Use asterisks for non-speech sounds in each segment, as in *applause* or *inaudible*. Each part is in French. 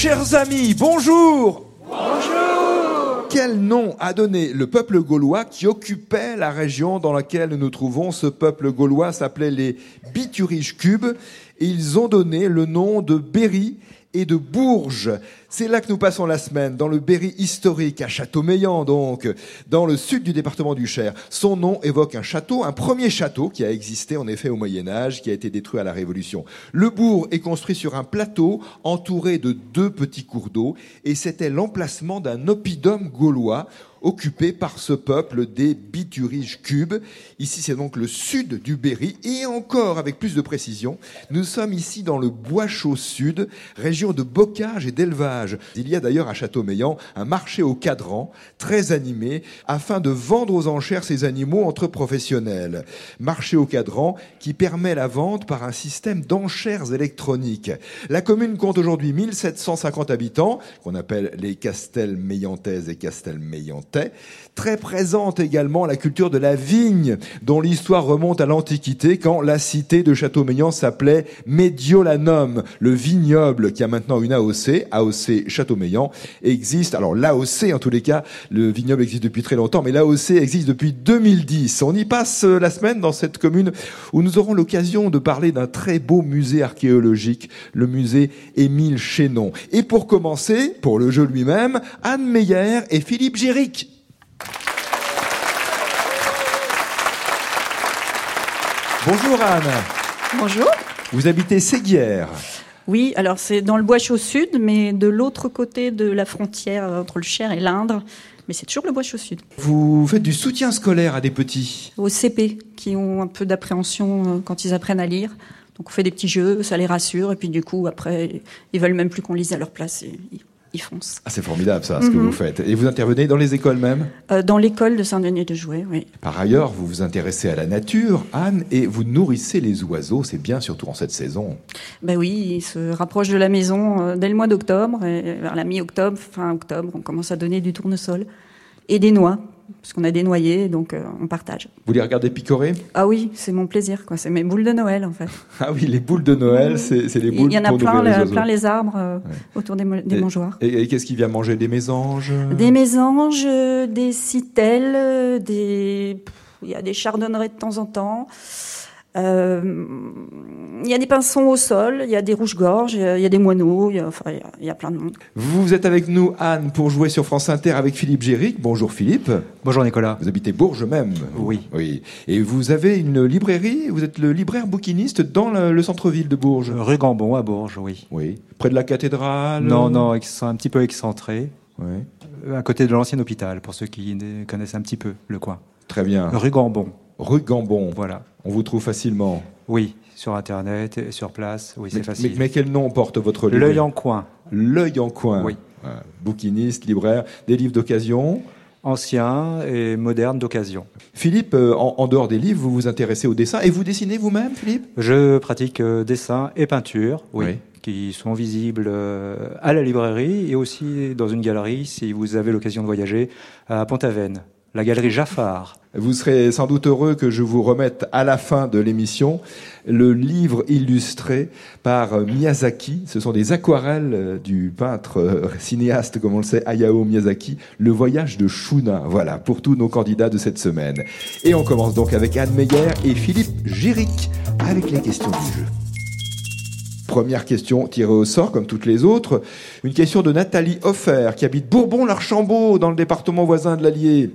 Chers amis, bonjour Bonjour Quel nom a donné le peuple gaulois qui occupait la région dans laquelle nous nous trouvons Ce peuple gaulois s'appelait les Bituriges Cubes. Et ils ont donné le nom de Berry et de Bourges. C'est là que nous passons la semaine, dans le Berry historique, à Châteaumeillan donc, dans le sud du département du Cher. Son nom évoque un château, un premier château qui a existé en effet au Moyen Âge, qui a été détruit à la Révolution. Le bourg est construit sur un plateau entouré de deux petits cours d'eau, et c'était l'emplacement d'un oppidum gaulois occupé par ce peuple des Bituriges cubes. Ici, c'est donc le sud du Berry. Et encore, avec plus de précision, nous sommes ici dans le Bois Chaud Sud, région de bocage et d'élevage. Il y a d'ailleurs à Châteaumeillan un marché au cadran, très animé, afin de vendre aux enchères ces animaux entre professionnels. Marché au cadran qui permet la vente par un système d'enchères électroniques. La commune compte aujourd'hui 1750 habitants, qu'on appelle les Castelmeillantaises et Castelmeillantais Très présente également la culture de la vigne, dont l'histoire remonte à l'Antiquité, quand la cité de Châteaumeillan s'appelait Mediolanum. Le vignoble, qui a maintenant une AOC, AOC Châteaumeillan, existe. Alors l'AOC, en tous les cas, le vignoble existe depuis très longtemps, mais l'AOC existe depuis 2010. On y passe euh, la semaine dans cette commune où nous aurons l'occasion de parler d'un très beau musée archéologique, le musée Émile Chénon. Et pour commencer, pour le jeu lui-même, Anne Meyer et Philippe Géric. Bonjour Anne. Bonjour. Vous habitez Séguière. Oui, alors c'est dans le Bois Chaud Sud, mais de l'autre côté de la frontière entre le Cher et l'Indre. Mais c'est toujours le Bois Chaud Sud. Vous faites du soutien scolaire à des petits? Au CP, qui ont un peu d'appréhension euh, quand ils apprennent à lire. Donc on fait des petits jeux, ça les rassure, et puis du coup, après, ils veulent même plus qu'on lise à leur place. Et ils foncent. Ah, c'est formidable ça, ce que Mhm. vous faites. Et vous intervenez dans les écoles même? Euh, dans l'école de Saint-Denis de Jouet, oui. Par ailleurs, vous vous intéressez à la nature, Anne, et vous nourrissez les oiseaux. C'est bien, surtout en cette saison. Ben oui, ils se rapprochent de la maison euh, dès le mois d'octobre, et vers la mi-octobre, fin octobre, on commence à donner du tournesol et des noix, parce qu'on a des noyers, donc euh, on partage. Vous les regardez picorer? Ah oui, c'est mon plaisir, quoi. C'est mes boules de Noël, en fait. *laughs* Ah oui, les boules de Noël, c'est c'est les boules Il y en a plein, les plein les arbres euh, autour des, mo- des Et- mangeoires. Et, et qu'est-ce qui vient manger? Des mésanges? Des mésanges, euh, des citelles, des... Il y a des chardonnerets de temps en temps. Euh, il y a des pinsons au sol, il y a des rouges-gorges, il y a- il y a des moineaux, il y a, enfin, il y a- il y a plein de monde. Vous êtes avec nous, Anne, pour jouer sur France Inter avec Philippe Géric. Bonjour Philippe. Bonjour Nicolas. Vous habitez Bourges même. Oui. Oui. Et vous avez une librairie, vous êtes le libraire bouquiniste dans le, le centre-ville de Bourges. Rue Gambon à Bourges, oui. Oui. Près de la cathédrale Non, non, ex- un petit peu excentré, Oui. euh, à côté de l'ancien hôpital, pour ceux qui connaissent un petit peu le coin. Très bien. Rue Gambon, Rue Gambon. voilà. On vous trouve facilement. Oui, sur Internet, et sur place, oui, c'est facile. mais- mais quel nom porte votre livre? L'œil en coin, L'œil en coin. Oui. Voilà. Bouquiniste, libraire, des livres d'occasion? ancien et moderne d'occasion. Philippe, euh, en, en dehors des livres, vous vous intéressez au dessin et vous dessinez vous-même, Philippe? Je pratique euh, dessin et peinture, oui, Oui. qui sont visibles euh, à la librairie et aussi dans une galerie, si vous avez l'occasion de voyager, à Pont-Aven, la galerie Jaffard. Vous serez sans doute heureux que je vous remette à la fin de l'émission le livre illustré par Miyazaki. Ce sont des aquarelles euh, du peintre euh, cinéaste, comme on le sait, Hayao Miyazaki, Le voyage de Shuna. Voilà, pour tous nos candidats de cette semaine. Et on commence donc avec Anne Meyer et Philippe Géric avec les questions du jeu. Première question tirée au sort, comme toutes les autres. Une question de Nathalie Hoffer, qui habite Bourbon-l'Archambault, dans le département voisin de l'Allier.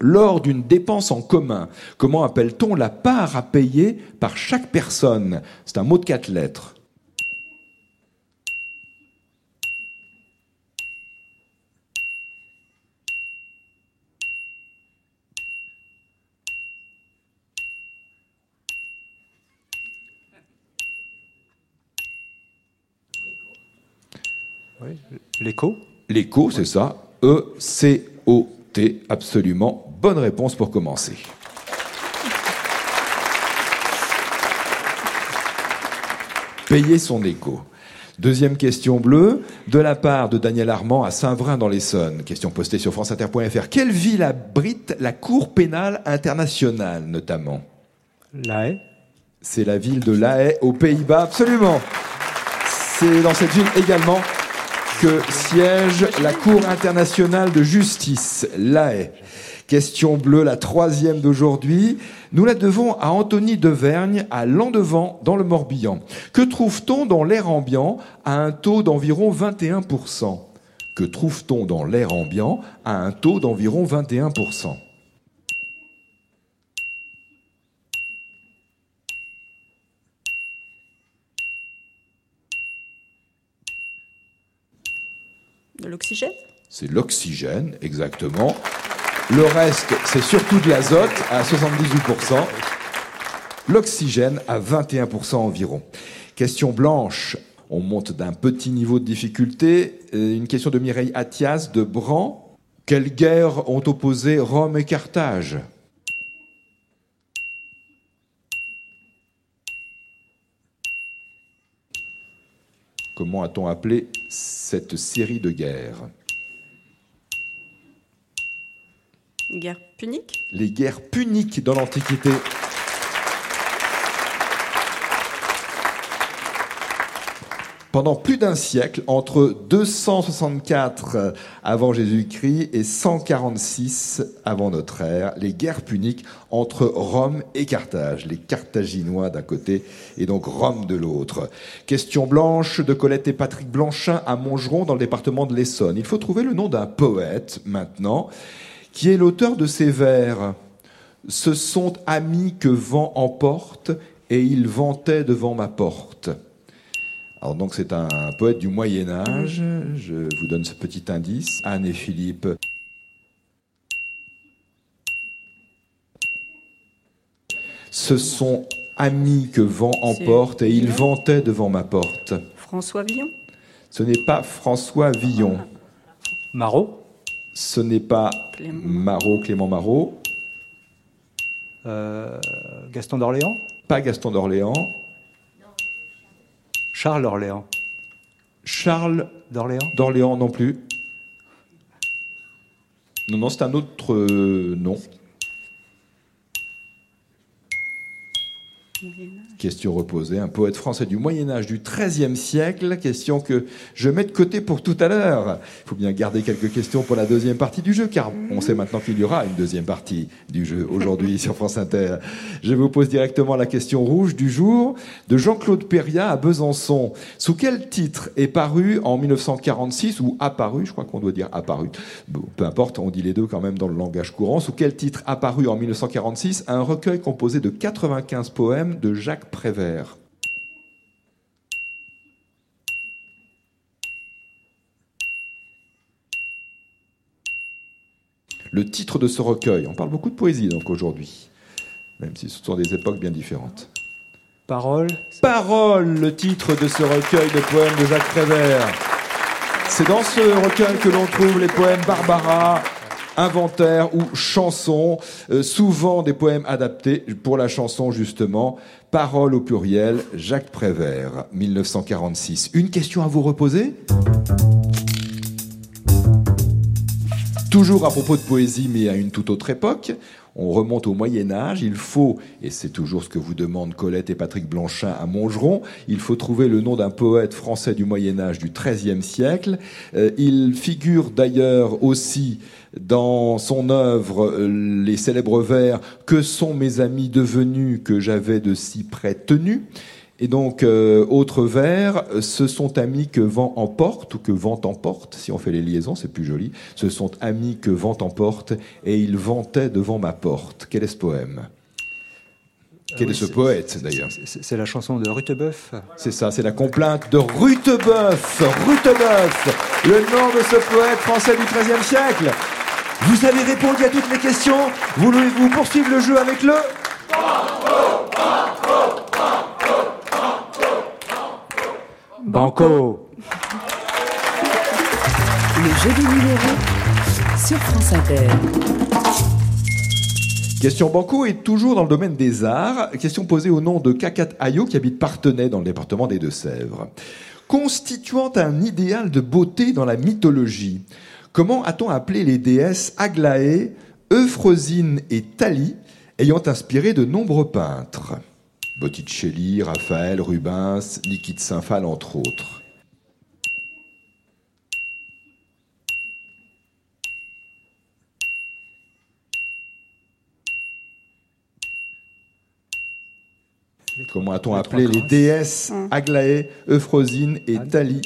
Lors d'une dépense en commun, comment appelle-t-on la part à payer par chaque personne? C'est un mot de quatre lettres. L'écho? L'écho, c'est ça. E-C-O-T, absolument. Bonne réponse pour commencer. Payer son écho. Deuxième question bleue, de la part de Daniel Armand à Saint-Vrain dans l'Essonne. Question postée sur franceinter.fr. Quelle ville abrite la Cour pénale internationale, notamment? La haie C'est la ville de La Haye, aux Pays-Bas, absolument. C'est dans cette ville également que siège la Cour internationale de justice, l'AE. Question bleue, la troisième d'aujourd'hui. Nous la devons à Anthony Devergne, à Landevant, dans le Morbihan. Que trouve-t-on dans l'air ambiant à un taux d'environ 21% Que trouve-t-on dans l'air ambiant à un taux d'environ 21% C'est l'oxygène, exactement. Le reste, c'est surtout de l'azote à 78%. L'oxygène à 21% environ. Question blanche. On monte d'un petit niveau de difficulté. Euh, une question de Mireille Athias de Bran. Quelles guerres ont opposé Rome et Carthage? Comment a-t-on appelé cette série de guerres Guerre punique? Les guerres puniques dans l'Antiquité. Pendant plus d'un siècle, entre 264 avant Jésus-Christ et 146 avant notre ère, les guerres puniques entre Rome et Carthage, les Carthaginois d'un côté et donc Rome de l'autre. Question blanche de Colette et Patrick Blanchin à Montgeron dans le département de l'Essonne. Il faut trouver le nom d'un poète maintenant qui est l'auteur de ces vers. Ce sont amis que vent emporte et ils vantaient devant ma porte. Alors donc c'est un poète du Moyen Âge. Je vous donne ce petit indice. Anne et Philippe. Ce sont amis que vent emporte et ils vantaient devant ma porte. François Villon Ce n'est pas François Villon. Marot Ce n'est pas Clément. Marot, Clément Marot. Euh, Gaston d'Orléans Pas Gaston d'Orléans. Charles d'Orléans Charles D'Orléans? d'Orléans non plus. Non, non, c'est un autre euh, nom. Question reposée. Un poète français du Moyen Âge du XIIIe siècle. Question que je mets de côté pour tout à l'heure. Il faut bien garder quelques questions pour la deuxième partie du jeu, car on sait maintenant qu'il y aura une deuxième partie du jeu aujourd'hui *laughs* sur France Inter. Je vous pose directement la question rouge du jour de Jean-Claude Perria à Besançon. Sous quel titre est paru en 1946 ou apparu Je crois qu'on doit dire apparu. Peu importe, on dit les deux quand même dans le langage courant. Sous quel titre apparu en 1946 un recueil composé de 95 poèmes de Jacques Prévert Le titre de ce recueil, on parle beaucoup de poésie donc aujourd'hui, même si ce sont des époques bien différentes. Parole Parole, le titre de ce recueil de poèmes de Jacques Prévert. C'est dans ce recueil que l'on trouve les poèmes Barbara, Inventaire ou Chansons, euh, souvent des poèmes adaptés pour la chanson justement. Parole au pluriel, Jacques Prévert, 1946. Une question à vous reposer? Toujours à propos de poésie, mais à une toute autre époque. On remonte au Moyen Âge. Il faut, et c'est toujours ce que vous demandent Colette et Patrick Blanchin à Montgeron, il faut trouver le nom d'un poète français du Moyen Âge du XIIIe siècle. Euh, il figure d'ailleurs aussi dans son œuvre euh, les célèbres vers Que sont mes amis devenus que j'avais de si près tenus et donc, euh, autre vers, ce sont amis que vent emporte, ou que vent emporte, si on fait les liaisons, c'est plus joli. Ce sont amis que vent emporte, et ils vantaient devant ma porte. Quel est ce poème? Quel oui, est ce poète, d'ailleurs? C'est c'est la chanson de Rutebeuf. C'est ça, c'est la complainte de Rutebeuf. Rutebeuf, le nom de ce poète français du XIIIe siècle. Vous avez répondu à toutes les questions. Voulez-vous poursuivre le jeu avec le Banco Le jeu des numéros sur France Inter. Question Banco est toujours dans le domaine des arts. Question posée au nom de Kakat Ayo qui habite Partenay dans le département des Deux-Sèvres. Constituant un idéal de beauté dans la mythologie, Comment a-t-on appelé les déesses Aglaé, Euphrosine et Thalie, ayant inspiré de nombreux peintres? Botticelli, Raphaël, Rubens, Niki de Saint-Phal, entre autres. comment a-t-on appelé les déesses hum. Aglaé, Euphrosine et Thalie,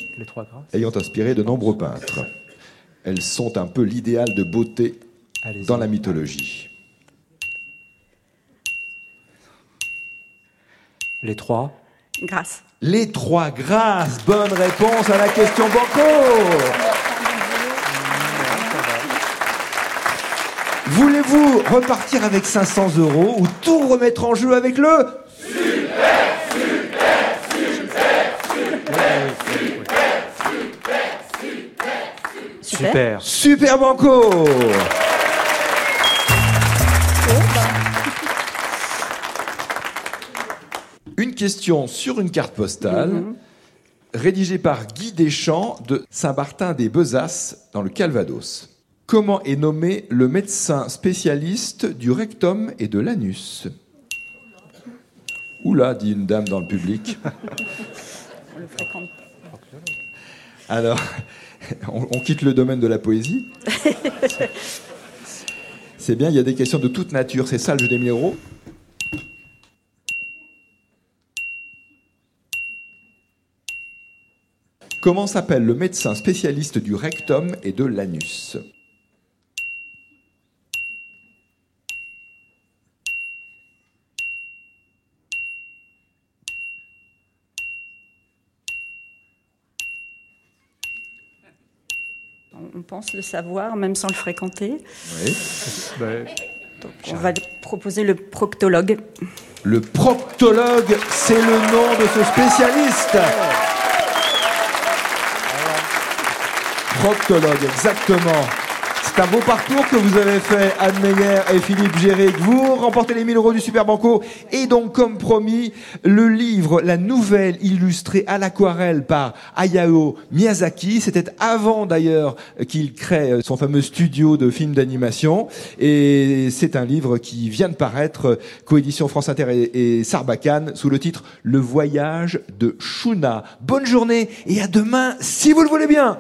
ayant inspiré de nombreux peintres? Elles sont un peu l'idéal de beauté dans la mythologie. Les trois. Grâce. Les trois grâces, bonne réponse à la question Banco Voulez-vous repartir avec 500 euros ou tout remettre en jeu avec le Super. Super. Super Banco Une question sur une carte postale, rédigée par Guy Deschamps de Saint-Martin-des-Besasses, dans le Calvados. Comment est nommé le médecin spécialiste du rectum et de l'anus? Oula, dit une dame dans le public. *laughs* On le fréquente. Alors, *laughs* on, on quitte le domaine de la poésie. *laughs* C'est bien, il y a des questions de toute nature. C'est ça le jeu des 1000 euros. Comment s'appelle le médecin spécialiste du rectum et de l'anus? On- pense le savoir, même sans le fréquenter. Oui. Ben, Donc, on va proposer le proctologue. Le proctologue, c'est le nom de ce spécialiste. Proctologue, exactement. C'est un beau parcours que vous avez fait, Anne Meyer et Philippe Géric. Vous remportez les 1000 euros du Super Banco. Et donc, comme promis, le livre, la nouvelle illustrée à l'aquarelle par Hayao Miyazaki. C'était avant d'ailleurs qu'il crée son fameux studio de films d'animation. Et c'est un livre qui vient de paraître, coédition France Inter et, et Sarbacane, sous le titre Le voyage de Shuna. Bonne journée et à demain, si vous le voulez bien.